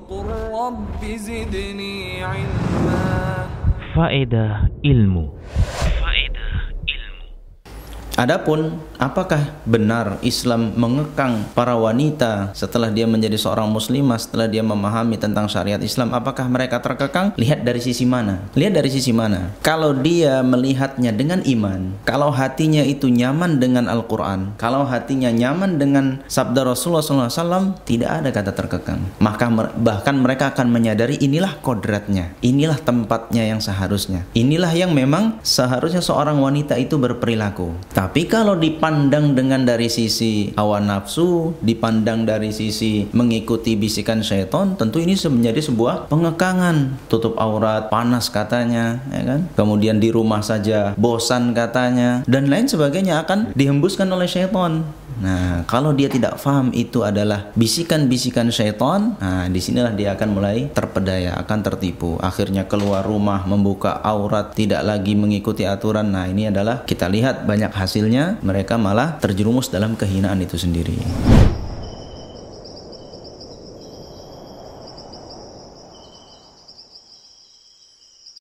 وقل رب زدني علما Faedah ilmu. Adapun apakah benar Islam mengekang para wanita setelah dia menjadi seorang muslimah setelah dia memahami tentang syariat Islam? Apakah mereka terkekang? Lihat dari sisi mana? Lihat dari sisi mana? Kalau dia melihatnya dengan iman kalau hatinya itu nyaman dengan Al-Qur'an kalau hatinya nyaman dengan sabda Rasulullah SAW tidak ada kata terkekang. Maka bahkan mereka akan menyadari inilah kodratnya inilah tempatnya yang seharusnya. Inilah yang memang seharusnya seorang wanita itu berperilaku. Tapi kalau dipandang dengan dari sisi hawa nafsu, dipandang dari sisi mengikuti bisikan syaitan, tentu ini menjadi sebuah pengekangan. Tutup aurat, panas katanya, ya kan? Kemudian di rumah saja bosan katanya dan lain sebagainya akan dihembuskan oleh syaitan. Nah, kalau dia tidak paham itu adalah bisikan-bisikan syaitan, nah di sinilah dia akan mulai terpedaya, akan tertipu. Akhirnya keluar rumah, membuka aurat, tidak lagi mengikuti aturan. Nah, ini adalah kita lihat banyak hasilnya, mereka malah terjerumus dalam kehinaan itu sendiri.